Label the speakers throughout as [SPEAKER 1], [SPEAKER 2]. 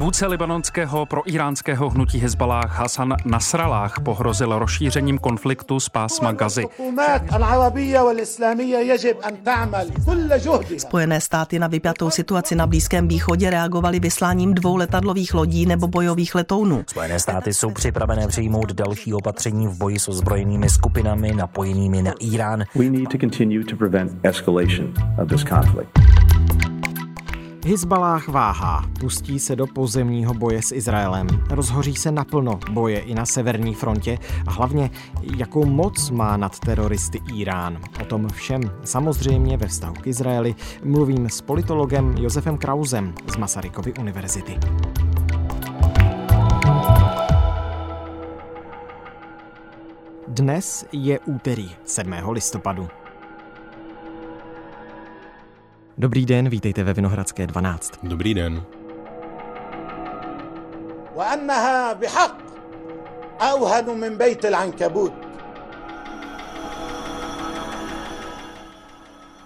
[SPEAKER 1] Vůdce libanonského pro iránského hnutí Hezbalách Hasan Nasrallah pohrozil rozšířením konfliktu z pásma Gazy.
[SPEAKER 2] Spojené státy na vypjatou situaci na Blízkém východě reagovaly vysláním dvou letadlových lodí nebo bojových letounů.
[SPEAKER 3] Spojené státy jsou připravené přijmout další opatření v boji s ozbrojenými skupinami napojenými na Irán. We need to continue to prevent escalation
[SPEAKER 4] of this conflict. Hizbalách váhá, pustí se do pozemního boje s Izraelem, rozhoří se naplno boje i na severní frontě a hlavně, jakou moc má nad teroristy Irán. O tom všem samozřejmě ve vztahu k Izraeli mluvím s politologem Josefem Krausem z Masarykovy univerzity. Dnes je úterý 7. listopadu. Dobrý den, vítejte ve Vinohradské 12.
[SPEAKER 5] Dobrý den.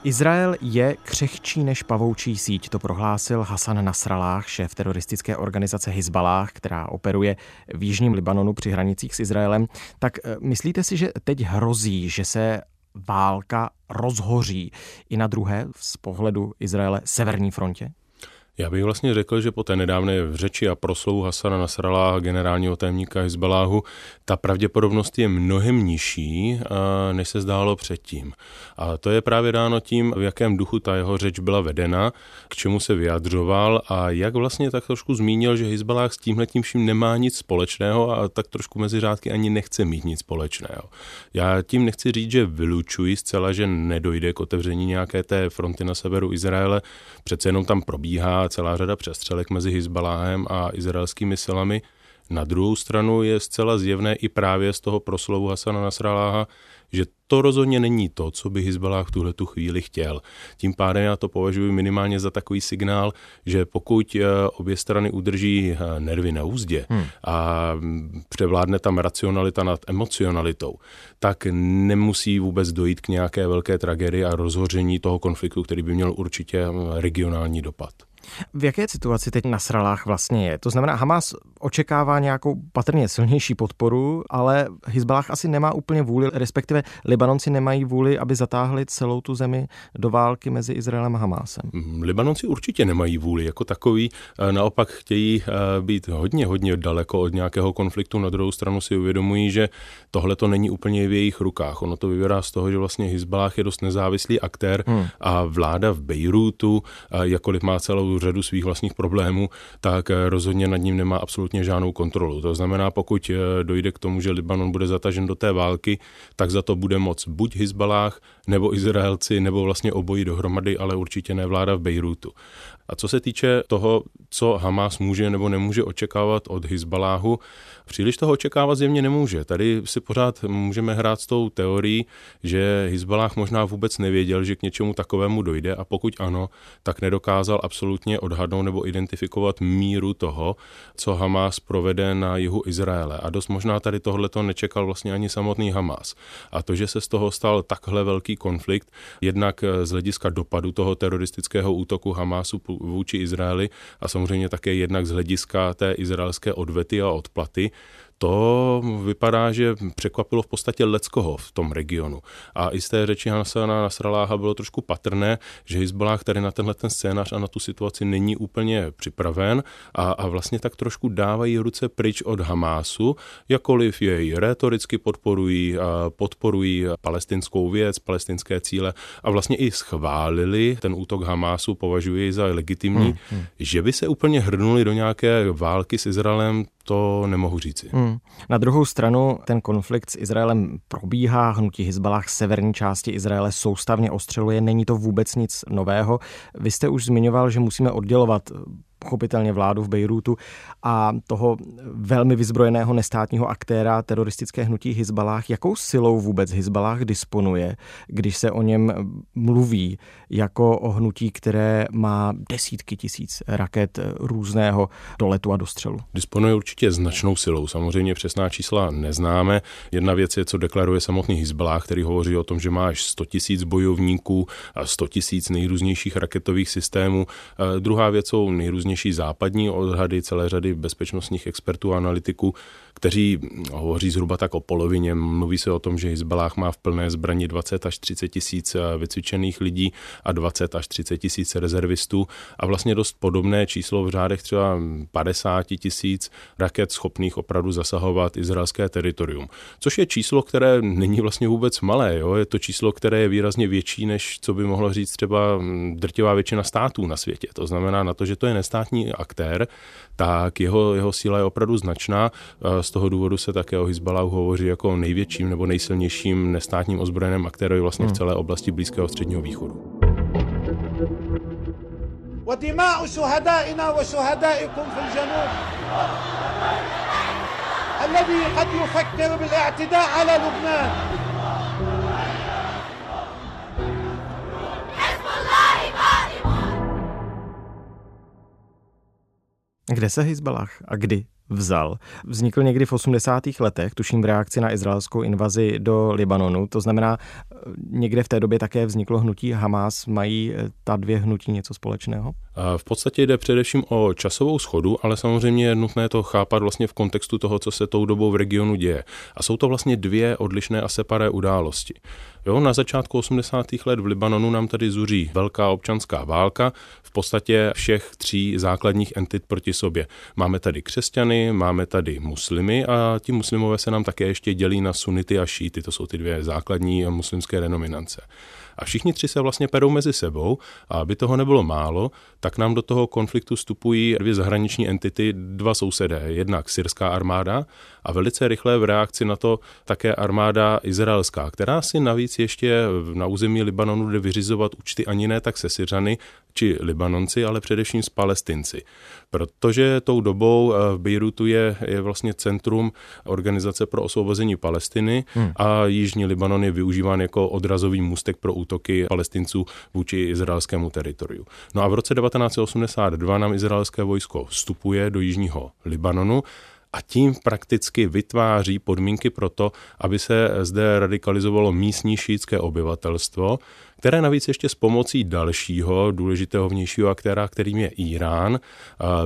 [SPEAKER 4] Izrael je křehčí než pavoučí síť, to prohlásil Hasan Nasrallah, šéf teroristické organizace Hizbalách, která operuje v jižním Libanonu při hranicích s Izraelem. Tak eh, myslíte si, že teď hrozí, že se válka rozhoří i na druhé z pohledu Izraele severní frontě?
[SPEAKER 5] Já bych vlastně řekl, že po té nedávné řeči a proslovu Hasana Nasrala, generálního tajemníka Hezbaláhu, ta pravděpodobnost je mnohem nižší, než se zdálo předtím. A to je právě dáno tím, v jakém duchu ta jeho řeč byla vedena, k čemu se vyjadřoval a jak vlastně tak trošku zmínil, že Hezbalách s tímhle tím vším nemá nic společného a tak trošku mezi řádky ani nechce mít nic společného. Já tím nechci říct, že vylučuji zcela, že nedojde k otevření nějaké té fronty na severu Izraele, přece jenom tam probíhá celá řada přestřelek mezi Hezbaláhem a izraelskými silami. Na druhou stranu je zcela zjevné i právě z toho proslovu Hasana Nasraláha, že to rozhodně není to, co by Hezbalah v tuhle tu chvíli chtěl. Tím pádem já to považuji minimálně za takový signál, že pokud eh, obě strany udrží eh, nervy na úzdě hmm. a převládne tam racionalita nad emocionalitou, tak nemusí vůbec dojít k nějaké velké tragédii a rozhoření toho konfliktu, který by měl určitě eh, regionální dopad.
[SPEAKER 4] V jaké situaci teď na Sralách vlastně je? To znamená, Hamas očekává nějakou patrně silnější podporu, ale Hezbalah asi nemá úplně vůli, respektive Libanonci nemají vůli, aby zatáhli celou tu zemi do války mezi Izraelem a Hamásem.
[SPEAKER 5] Mm, Libanonci určitě nemají vůli jako takový, eh, naopak chtějí eh, být hodně, hodně daleko od nějakého konfliktu. Na druhou stranu si uvědomují, že tohle to není úplně v jejich rukách. Ono to vyvěrá z toho, že vlastně Hezbalah je dost nezávislý aktér hmm. a vláda v Bejrútu, eh, jakkoliv má celou řadu svých vlastních problémů, tak eh, rozhodně nad ním nemá absolutně žádnou kontrolu. To znamená, pokud eh, dojde k tomu, že Libanon bude zatažen do té války, tak za to bude moc buď Hezbalách, nebo Izraelci, nebo vlastně obojí dohromady, ale určitě ne vláda v Bejrútu. A co se týče toho, co Hamas může nebo nemůže očekávat od Hezbaláhu, příliš toho očekávat zjevně nemůže. Tady si pořád můžeme hrát s tou teorií, že Hezbalah možná vůbec nevěděl, že k něčemu takovému dojde a pokud ano, tak nedokázal absolutně odhadnout nebo identifikovat míru toho, co Hamas provede na jihu Izraele. A dost možná tady tohleto nečekal vlastně ani samotný Hamas. A to, že se z toho stal takhle velký konflikt, jednak z hlediska dopadu toho teroristického útoku Hamasu vůči Izraeli a samozřejmě také jednak z hlediska té izraelské odvety a odplaty, to vypadá, že překvapilo v podstatě leckoho v tom regionu. A i z té řeči Hansana Nasraláha bylo trošku patrné, že Hezbollah který na tenhle ten scénář a na tu situaci není úplně připraven a, a vlastně tak trošku dávají ruce pryč od Hamásu, jakoliv jej retoricky podporují, a podporují palestinskou věc, palestinské cíle a vlastně i schválili ten útok Hamásu, považují za legitimní, hmm, hmm. že by se úplně hrnuli do nějaké války s Izraelem, to nemohu říci. Hmm.
[SPEAKER 4] Na druhou stranu ten konflikt s Izraelem probíhá, hnutí Hezbalah severní části Izraele soustavně ostřeluje, není to vůbec nic nového. Vy jste už zmiňoval, že musíme oddělovat pochopitelně vládu v Bejrútu a toho velmi vyzbrojeného nestátního aktéra teroristické hnutí Hizbalách. Jakou silou vůbec Hizbalách disponuje, když se o něm mluví jako o hnutí, které má desítky tisíc raket různého doletu a dostřelu?
[SPEAKER 5] Disponuje určitě značnou silou. Samozřejmě přesná čísla neznáme. Jedna věc je, co deklaruje samotný Hizbalách, který hovoří o tom, že má až 100 tisíc bojovníků a 100 tisíc nejrůznějších raketových systémů. Druhá věc jsou nejrůznější západní odhady celé řady bezpečnostních expertů a analytiků, kteří hovoří zhruba tak o polovině. Mluví se o tom, že Hezbollah má v plné zbraní 20 až 30 tisíc eh, vycvičených lidí a 20 až 30 tisíc rezervistů a vlastně dost podobné číslo v řádech třeba 50 tisíc raket schopných opravdu zasahovat izraelské teritorium. Což je číslo, které není vlastně vůbec malé. Jo? Je to číslo, které je výrazně větší, než co by mohlo říct třeba drtivá většina států na světě. To znamená na to, že to je nestátní aktér, tak jeho, jeho síla je opravdu značná. Z toho důvodu se také o Hezbalahu hovoří jako o největším nebo nejsilnějším nestátním ozbrojeném aktérovi vlastně v hmm. celé oblasti Blízkého středního východu. ودماء شهدائنا وشهدائكم في الجنوب الذي قد يفكر بالاعتداء على لبنان
[SPEAKER 4] Kde se Hezbalah a kdy vzal. Vznikl někdy v 80. letech, tuším v reakci na izraelskou invazi do Libanonu. To znamená, někde v té době také vzniklo hnutí Hamas. Mají eh, ta dvě hnutí něco společného?
[SPEAKER 5] V podstatě jde především o časovou schodu, ale samozřejmě je nutné to chápat vlastně v kontextu toho, co se tou dobou v regionu děje. A jsou to vlastně dvě odlišné a separé události. Jo, na začátku 80. let v Libanonu nám tady zuří velká občanská válka, v podstatě všech tří základních entit proti sobě. Máme tady křesťany, máme tady muslimy a ti muslimové se nám také ještě dělí na sunity a šíty, to jsou ty dvě základní muslimské denominace. A všichni tři se vlastně perou mezi sebou a aby toho nebylo málo, tak nám do toho konfliktu vstupují dvě zahraniční entity, dva sousedé. Jednak syrská armáda a velice rychle v reakci na to také armáda izraelská, která si navíc ještě na území Libanonu jde vyřizovat účty ani ne tak se Syřany či Libanonci, ale především s Palestinci. Protože tou dobou eh, v Bejrutu je, je vlastně centrum Organizace pro osvobození Palestiny hmm. a Jižní Libanon je využíván jako odrazový můstek pro útoky palestinců vůči izraelskému teritoriu. No a v roce 1982 nám izraelské vojsko vstupuje do Jižního Libanonu a tím prakticky vytváří podmínky pro to, aby se zde radikalizovalo místní šítské obyvatelstvo, které navíc ještě s pomocí dalšího důležitého vnějšího aktéra, kterým je Irán,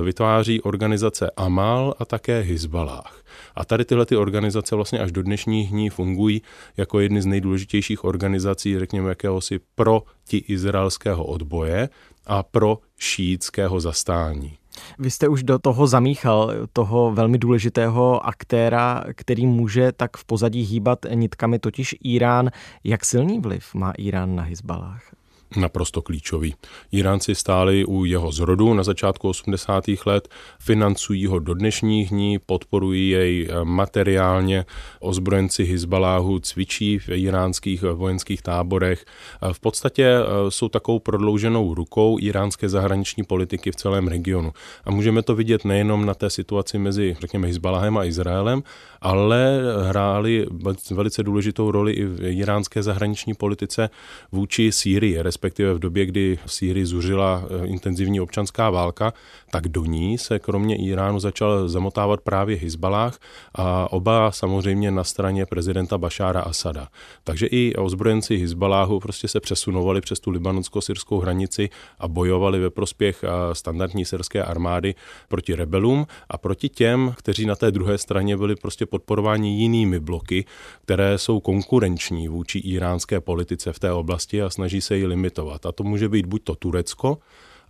[SPEAKER 5] vytváří organizace Amal a také Hezbalah. A tady tyhle ty organizace vlastně až do dnešních dní fungují jako jedny z nejdůležitějších organizací, řekněme, jakéhosi proti-izraelského odboje a pro šítského zastání.
[SPEAKER 4] Vy jste už do toho zamíchal toho velmi důležitého aktéra, který může tak v pozadí hýbat nitkami, totiž Irán. Jak silný vliv má Irán na Hezbalách?
[SPEAKER 5] Naprosto klíčový. Iránci stáli u jeho zrodu na začátku 80. let, financují ho do dnešních dní, podporují jej eh, materiálně, ozbrojenci Hizbaláhu cvičí v iránských vojenských táborech. V podstatě eh, jsou takovou prodlouženou rukou iránské zahraniční politiky v celém regionu. A můžeme to vidět nejenom na té situaci mezi, řekněme, Hizbaláhem a Izraelem, ale hráli velice důležitou roli i v iránské zahraniční politice vůči Sýrii, respektive v době, kdy v Sýrii zuřila eh, intenzivní občanská válka, tak do ní se kromě Iránu začal zamotávat právě Hezbalách a oba samozřejmě na straně prezidenta Bašára Asada. Takže i ozbrojenci Hezbaláhu prostě se přesunovali přes tu libanonsko-syrskou hranici a bojovali ve prospěch eh, standardní syrské armády proti rebelům a proti těm, kteří na té druhé straně byli prostě podporováni jinými bloky, které jsou konkurenční vůči iránské politice v té oblasti a snaží se ji limitovat. A to může být buď to Turecko,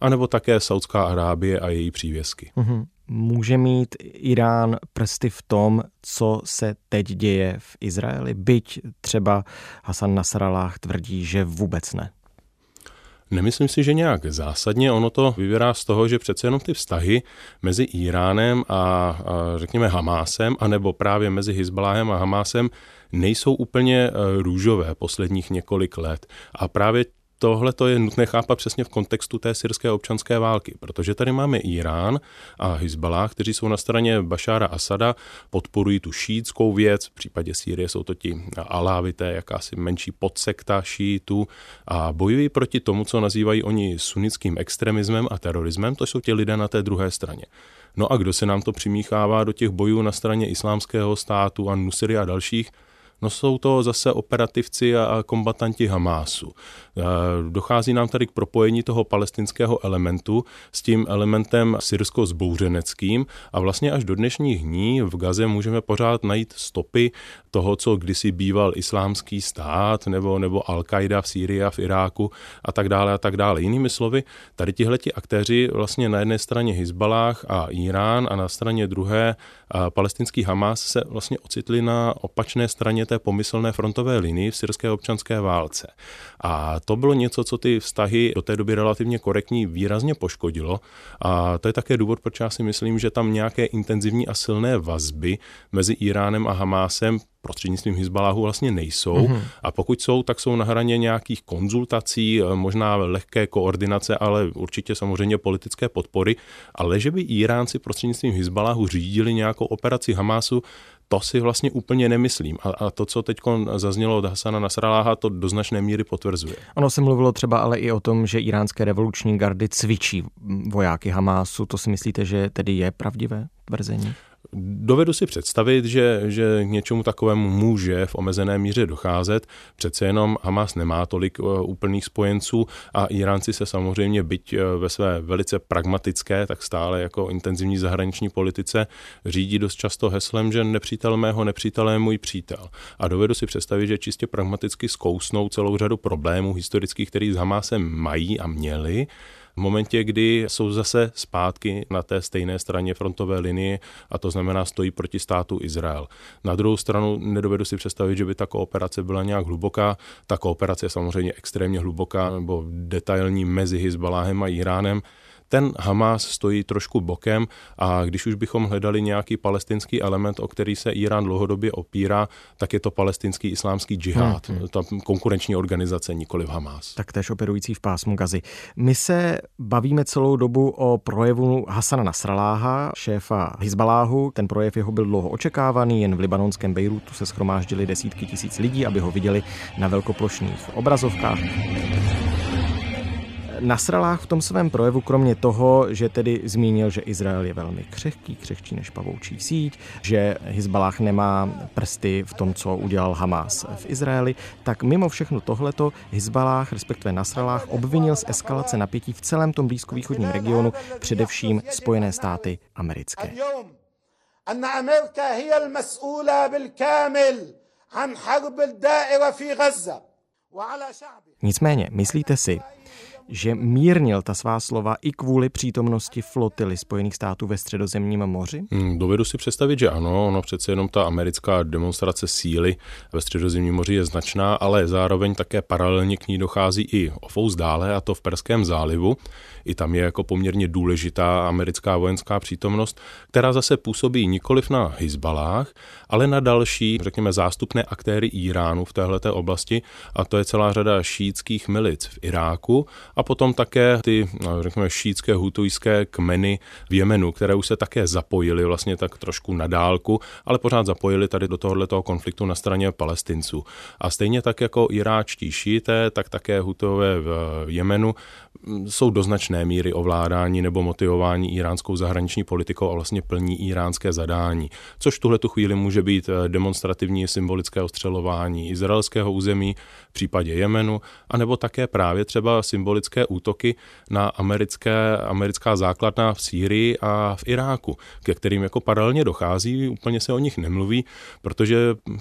[SPEAKER 5] anebo také Saudská Arábie a její přívězky.
[SPEAKER 4] Mm-hmm. Může mít Irán prsty v tom, co se teď děje v Izraeli, byť třeba Hasan Nasrallah tvrdí, že vůbec ne.
[SPEAKER 5] Nemyslím si, že nějak zásadně. Ono to vyvírá z toho, že přece jenom ty vztahy mezi Iránem a, a řekněme Hamásem, anebo právě mezi Hezbaláhem a Hamásem nejsou úplně e, růžové posledních několik let. A právě tohle to je nutné chápat přesně v kontextu té syrské občanské války, protože tady máme Irán a Hezbollah, kteří jsou na straně Bašára Asada, podporují tu šítskou věc, v případě Sýrie jsou to ti alávité, jakási menší podsekta šítů a bojují proti tomu, co nazývají oni sunnickým extremismem a terorismem, to jsou ti lidé na té druhé straně. No a kdo se nám to přimíchává do těch bojů na straně islámského státu a Nusry a dalších? No jsou to zase operativci a kombatanti Hamásu. E, dochází nám tady k propojení toho palestinského elementu s tím elementem syrsko-zbouřeneckým a vlastně až do dnešních dní v Gaze můžeme pořád najít stopy toho, co kdysi býval islámský stát nebo, nebo Al-Qaida v Sýrii a v Iráku a tak dále a tak dále. Jinými slovy, tady tihleti aktéři vlastně na jedné straně Hezbalách a Irán a na straně druhé palestinský Hamas se vlastně ocitli na opačné straně té pomyslné frontové linii v syrské občanské válce. A to bylo něco, co ty vztahy do té doby relativně korektní výrazně poškodilo. A to je také důvod, proč já si myslím, že tam nějaké intenzivní a silné vazby mezi Iránem a Hamásem prostřednictvím Hezbaláhu vlastně nejsou. Mm-hmm. A pokud jsou, tak jsou na hraně nějakých konzultací, možná lehké koordinace, ale určitě samozřejmě politické podpory. Ale že by Iránci prostřednictvím Hezbaláhu řídili nějakou operaci Hamásu, to si vlastně úplně nemyslím. A, a to, co teď zaznělo od Hasana Nasraláha, to do značné míry potvrzuje.
[SPEAKER 4] Ono se mluvilo třeba ale i o tom, že iránské revoluční gardy cvičí vojáky Hamásu. To si myslíte, že tedy je pravdivé tvrzení?
[SPEAKER 5] Dovedu si představit, že, že k něčemu takovému může v omezené míře docházet. Přece jenom Hamas nemá tolik uh, úplných spojenců a Iránci se samozřejmě, byť uh, ve své velice pragmatické, tak stále jako intenzivní zahraniční politice, řídí dost často heslem, že nepřítel mého nepřítel je můj přítel. A dovedu si představit, že čistě pragmaticky zkousnou celou řadu problémů historických, který s Hamasem mají a měli, v momentě, kdy jsou zase zpátky na té stejné straně frontové linie a to znamená stojí proti státu Izrael. Na druhou stranu nedovedu si představit, že by ta kooperace byla nějak hluboká. Ta kooperace je samozřejmě extrémně hluboká nebo detailní mezi Hezbaláhem a Iránem ten Hamas stojí trošku bokem a když už bychom hledali nějaký palestinský element, o který se Irán dlouhodobě opírá, tak je to palestinský islámský džihad, hmm, hmm. ta konkurenční organizace, nikoli v Hamas.
[SPEAKER 4] Tak tež operující v pásmu Gazy. My se bavíme celou dobu o projevu Hasana Nasraláha, šéfa Hizbaláhu. Ten projev jeho byl dlouho očekávaný, jen v libanonském Bejrutu se schromáždili desítky tisíc lidí, aby ho viděli na velkoplošných obrazovkách. Nasralách v tom svém projevu, kromě toho, že tedy zmínil, že Izrael je velmi křehký, křehčí než pavoučí síť, že Hezbalách nemá prsty v tom, co udělal Hamas v Izraeli, tak mimo všechno tohleto Hezbalách, respektive Nasralách, obvinil z eskalace napětí v celém tom blízkovýchodním regionu, především Spojené státy americké. Nicméně, myslíte si, že mírnil ta svá slova i kvůli přítomnosti flotily Spojených států ve středozemním moři?
[SPEAKER 5] Hmm, dovedu si představit, že ano. Ono přece jenom ta americká demonstrace síly ve středozemním moři je značná, ale zároveň také paralelně k ní dochází i o fous dále, a to v Perském zálivu. I tam je jako poměrně důležitá americká vojenská přítomnost, která zase působí nikoliv na Hezbalách, ale na další, řekněme, zástupné aktéry Iránu v této oblasti, a to je celá řada šítských milic v Iráku a potom také ty, no, řekněme, šítské hutujské kmeny v Jemenu, které už se také zapojily vlastně tak trošku na dálku, ale pořád zapojili tady do tohoto konfliktu na straně palestinců. A stejně tak jako iráčtí šíté, tak také hutové v Jemenu jsou do značné míry ovládání nebo motivování iránskou zahraniční politikou a vlastně plní iránské zadání. Což tuhle tu chvíli může být eh, demonstrativní symbolické ostřelování izraelského území v případě Jemenu, anebo také právě třeba symbolické útoky na americké, americká základna v Sýrii a v Iráku, ke kterým jako paralelně dochází, úplně se o nich nemluví, protože,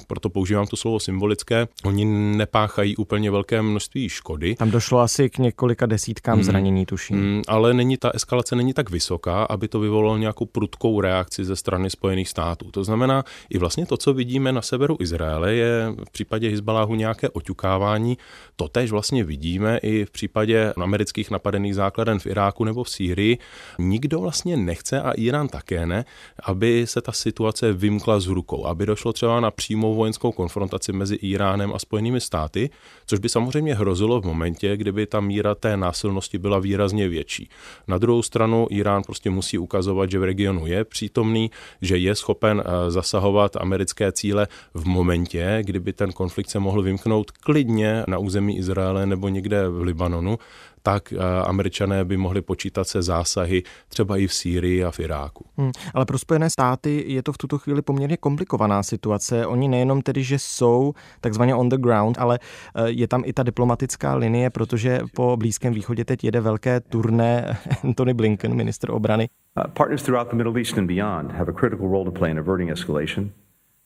[SPEAKER 5] proto používám to slovo symbolické, oni nepáchají úplně velké množství škody.
[SPEAKER 4] Tam došlo asi k několika desítkám hmm. zranění, tuším. Hmm,
[SPEAKER 5] ale není ta eskalace není tak vysoká, aby to vyvolalo nějakou prudkou reakci ze strany Spojených států. To znamená, i vlastně to, co vidíme na severu Izraele, je v případě Hezbaláhu nějaké oťukávání. Totež vlastně vidíme i v případě amerických napadených základen v Iráku nebo v Sýrii, nikdo vlastně nechce a Irán také ne, aby se ta situace vymkla z rukou, aby došlo třeba na přímou vojenskou konfrontaci mezi Iránem a Spojenými státy, což by samozřejmě hrozilo v momentě, kdyby ta míra té násilnosti byla výrazně větší. Na druhou stranu Irán prostě musí ukazovat, že v regionu je přítomný, že je schopen eh, zasahovat americké cíle v momentě, kdyby ten konflikt se mohl vymknout klidně na území Izraele nebo někde v Libanonu, tak eh, američané by mohli počítat se zásahy třeba i v Sýrii a v Iráku. Hmm,
[SPEAKER 4] ale pro Spojené státy je to v tuto chvíli poměrně komplikovaná situace. Oni nejenom tedy, že jsou takzvaně on the ground, ale eh, je tam i ta diplomatická linie, protože po Blízkém východě teď jede velké turné Anthony Blinken, ministr obrany. Uh, partners throughout the Middle East and beyond have a critical role to play in averting escalation.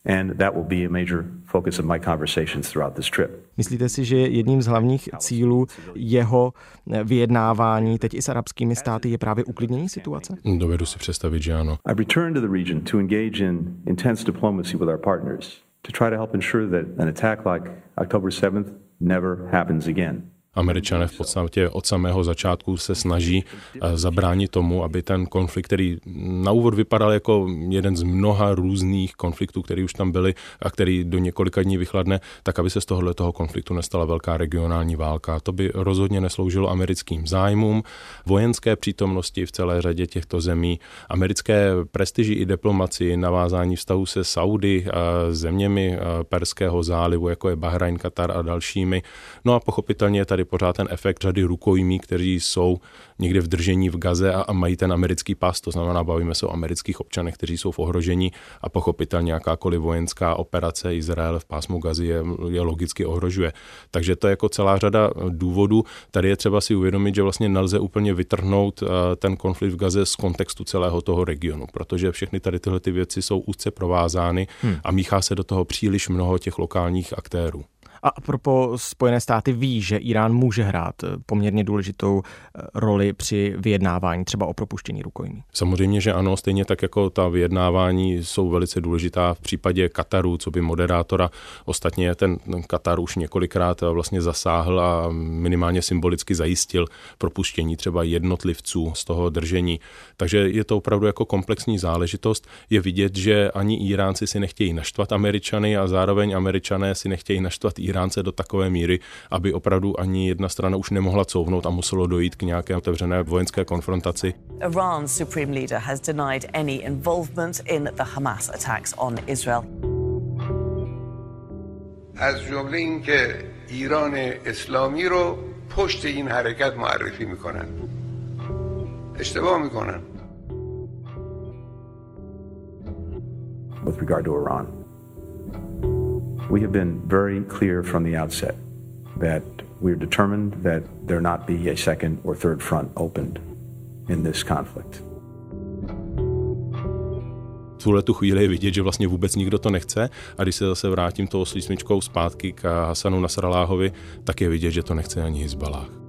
[SPEAKER 4] And that will be a major focus of my conversations throughout this trip. Myslíte si, že jedním z hlavních cílů jeho eh, vyjednávání teď i s arabskými státy je právě uklidnění situace?
[SPEAKER 5] Dovedu si představit, že ano.
[SPEAKER 6] I've returned to the region to engage in intense diplomacy with our partners to try to help ensure that an attack like October 7th never happens again.
[SPEAKER 5] Američané v podstatě od samého začátku se snaží eh, zabránit tomu, aby ten konflikt, který na úvod vypadal jako jeden z mnoha různých konfliktů, který už tam byly a který do několika dní vychladne, tak aby se z tohohle toho konfliktu nestala velká regionální válka. To by rozhodně nesloužilo americkým zájmům, vojenské přítomnosti v celé řadě těchto zemí, americké prestiži i diplomaci, navázání vztahu se Saudy, zeměmi eh, Perského zálivu, jako je Bahrajn, Katar a dalšími. No a pochopitelně tady tady pořád ten efekt řady rukojmí, kteří jsou někde v držení v Gaze a, a mají ten americký pas, to znamená, bavíme se o amerických občanech, kteří jsou v ohrožení a pochopitelně jakákoliv vojenská operace Izrael v pásmu Gazy je, je logicky ohrožuje. Takže to je jako celá řada důvodů. Tady je třeba si uvědomit, že vlastně nelze úplně vytrhnout eh, ten konflikt v Gaze z kontextu celého toho regionu, protože všechny tady tyhle ty věci jsou úzce provázány hmm. a míchá se do toho příliš mnoho těch lokálních aktérů.
[SPEAKER 4] A propo Spojené státy ví, že Irán může hrát eh, poměrně důležitou eh, roli při vyjednávání, třeba o propuštění rukojmí.
[SPEAKER 5] Samozřejmě, že ano, stejně tak jako ta vyjednávání jsou velice důležitá v případě Kataru, co by moderátora. Ostatně ten Katar už několikrát vlastně zasáhl a minimálně symbolicky zajistil propuštění třeba jednotlivců z toho držení. Takže je to opravdu jako komplexní záležitost. Je vidět, že ani Iránci si nechtějí naštvat Američany a zároveň Američané si nechtějí naštvat Iránci Iránce do takové míry, aby opravdu ani jedna strana už nemohla couvnout a muselo dojít k nějaké otevřené vojenské konfrontaci. Iran's supreme leader has denied any involvement in the Hamas attacks on Israel. از جمله اینکه ایران اسلامی رو پشت این حرکت معرفی میکنن اشتباه میکنن With regard to Iran. We have been very clear from the outset that we're determined that there not be a second or third front opened in this conflict. V tuhle tu chvíli je vidět, že vlastně vůbec nikdo to nechce a když se zase vrátím tou slísmičkou zpátky k Hasanu Nasraláhovi, tak je vidět, že to nechce ani Hezbalách.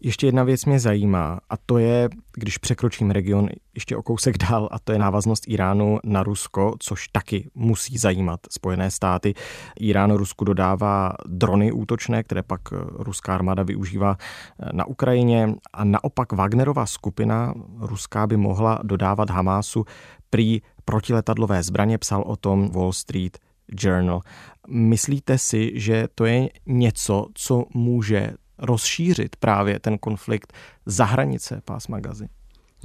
[SPEAKER 4] Ještě jedna věc mě zajímá a to je, když překročím region ještě o kousek dál a to je návaznost Iránu na Rusko, což taky musí zajímat Spojené státy. Irán Rusku dodává drony útočné, které pak ruská armáda využívá eh, na Ukrajině a naopak Wagnerová skupina ruská by mohla dodávat Hamásu prý protiletadlové zbraně, psal o tom Wall Street Journal. Myslíte si, že to je něco, co může rozšířit právě ten konflikt za hranice pásma Gazy.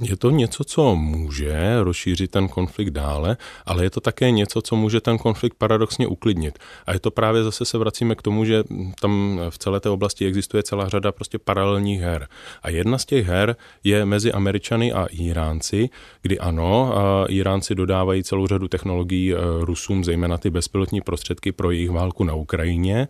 [SPEAKER 5] Je to něco, co může rozšířit ten konflikt dále, ale je to také něco, co může ten konflikt paradoxně uklidnit. A je to právě zase se vracíme k tomu, že tam v celé té oblasti existuje celá řada prostě paralelních her. A jedna z těch her je mezi Američany a Iránci, kdy ano, Iránci dodávají celou řadu technologií e, Rusům, zejména ty bezpilotní prostředky pro jejich válku na Ukrajině.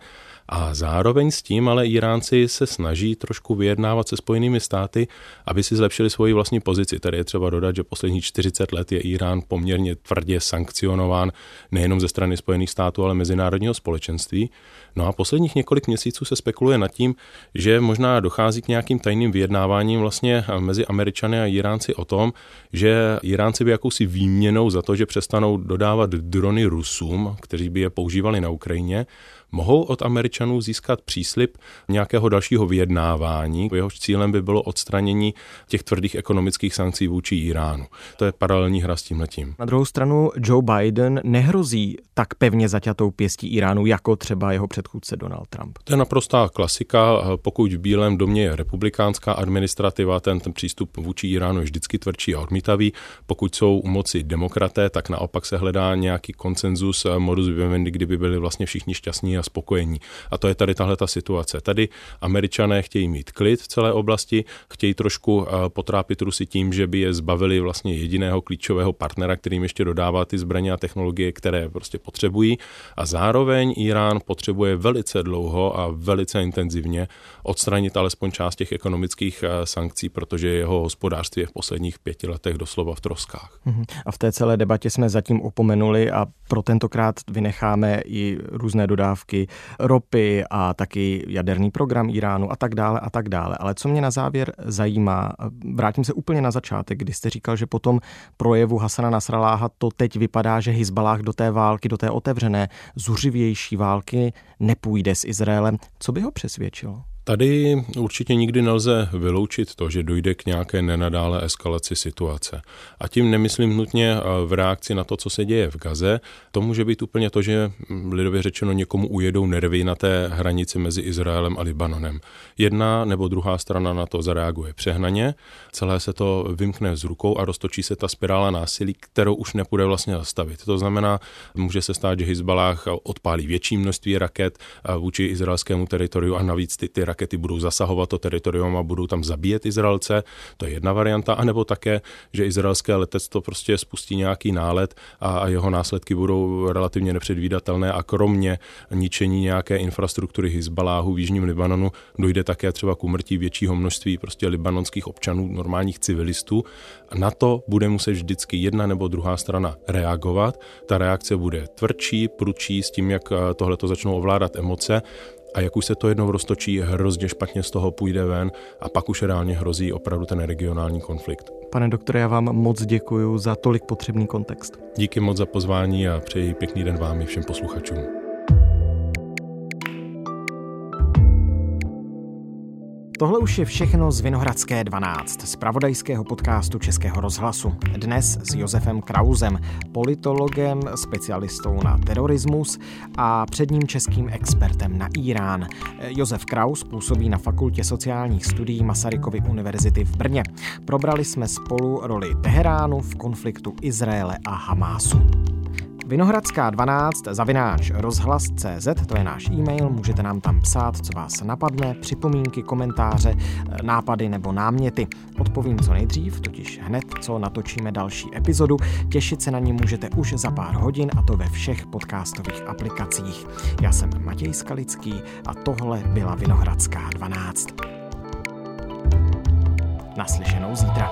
[SPEAKER 5] A zároveň s tím ale Iránci se snaží trošku vyjednávat se Spojenými státy, aby si zlepšili svoji vlastní pozici. Tady je třeba dodat, že poslední 40 let je Irán poměrně tvrdě sankcionován nejenom ze strany Spojených států, ale mezinárodního společenství. No a posledních několik měsíců se spekuluje nad tím, že možná dochází k nějakým tajným vyjednáváním vlastně mezi Američany a Iránci o tom, že Iránci by jakousi výměnou za to, že přestanou dodávat drony Rusům, kteří by je používali na Ukrajině, mohou od Američanů získat příslip nějakého dalšího vyjednávání. Jehož cílem by bylo odstranění těch tvrdých ekonomických sankcí vůči Iránu. To je paralelní hra s tímhletím.
[SPEAKER 4] Na druhou stranu Joe Biden nehrozí tak pevně zaťatou pěstí Iránu, jako třeba jeho předchůdce Donald Trump.
[SPEAKER 5] To je naprostá klasika. Pokud v Bílém domě je republikánská administrativa, ten, ten přístup vůči Iránu je vždycky tvrdší a odmítavý. Pokud jsou u moci demokraté, tak naopak se hledá nějaký konsenzus, modus vivendi, kdyby byli vlastně všichni šťastní a spokojení. A to je tady tahle ta situace. Tady američané chtějí mít klid v celé oblasti, chtějí trošku eh, potrápit Rusy tím, že by je zbavili vlastně jediného klíčového partnera, kterým ještě dodává ty zbraně a technologie, které prostě potřebují. A zároveň Irán potřebuje velice dlouho a velice intenzivně odstranit alespoň část těch ekonomických eh, sankcí, protože jeho hospodářství je v posledních pěti letech doslova v troskách.
[SPEAKER 4] Mhm. A v té celé debatě jsme zatím opomenuli a pro tentokrát vynecháme i různé dodávky ropy a taky jaderný program Iránu a tak dále a tak dále. Ale co mě na závěr zajímá, vrátím se úplně na začátek, kdy jste říkal, že potom projevu Hasana Nasraláha to teď vypadá, že Hizbalách do té války, do té otevřené, zuřivější války nepůjde s Izraelem. Co by ho přesvědčilo?
[SPEAKER 5] Tady určitě nikdy nelze vyloučit to, že dojde k nějaké nenadále eskalaci situace. A tím nemyslím nutně eh, v reakci na to, co se děje v Gaze. To může být úplně to, že hm, lidově řečeno někomu ujedou nervy na té hranici mezi Izraelem a Libanonem. Jedna nebo druhá strana na to zareaguje přehnaně, celé se to vymkne z rukou a roztočí se ta spirála násilí, kterou už nepůjde vlastně zastavit. To znamená, může se stát, že Hezbalách odpálí větší množství raket eh, vůči izraelskému teritoriu a navíc ty, ty rakety budou zasahovat to teritorium a budou tam zabíjet Izraelce, to je jedna varianta, anebo také, že izraelské letectvo prostě spustí nějaký nálet a jeho následky budou relativně nepředvídatelné a kromě ničení nějaké infrastruktury Hezbaláhu v Jižním Libanonu dojde také třeba k umrtí většího množství prostě libanonských občanů, normálních civilistů. A na to bude muset vždycky jedna nebo druhá strana reagovat. Ta reakce bude tvrdší, prudší s tím, jak tohle to začnou ovládat emoce a jak už se to jednou roztočí, hrozně špatně z toho půjde ven a pak už reálně hrozí opravdu ten regionální konflikt.
[SPEAKER 4] Pane doktore, já vám moc děkuji za tolik potřebný kontext.
[SPEAKER 5] Díky moc za pozvání a přeji pěkný den vám i všem posluchačům.
[SPEAKER 4] Tohle už je všechno z Vinohradské 12, z pravodajského podcastu Českého rozhlasu. Dnes s Josefem Krauzem, politologem, specialistou na terorismus a předním českým expertem na Irán. Josef Kraus působí na Fakultě sociálních studií Masarykovy univerzity v Brně. Probrali jsme spolu roli Teheránu v konfliktu Izraele a Hamásu. Vinohradská 12 zavináč rozhlas.cz, to je náš e-mail, můžete nám tam psát, co vás napadne, připomínky, komentáře, nápady nebo náměty. Odpovím co nejdřív, totiž hned, co natočíme další epizodu. Těšit se na ní můžete už za pár hodin a to ve všech podcastových aplikacích. Já jsem Matěj Skalický a tohle byla Vinohradská 12. Naslyšenou zítra.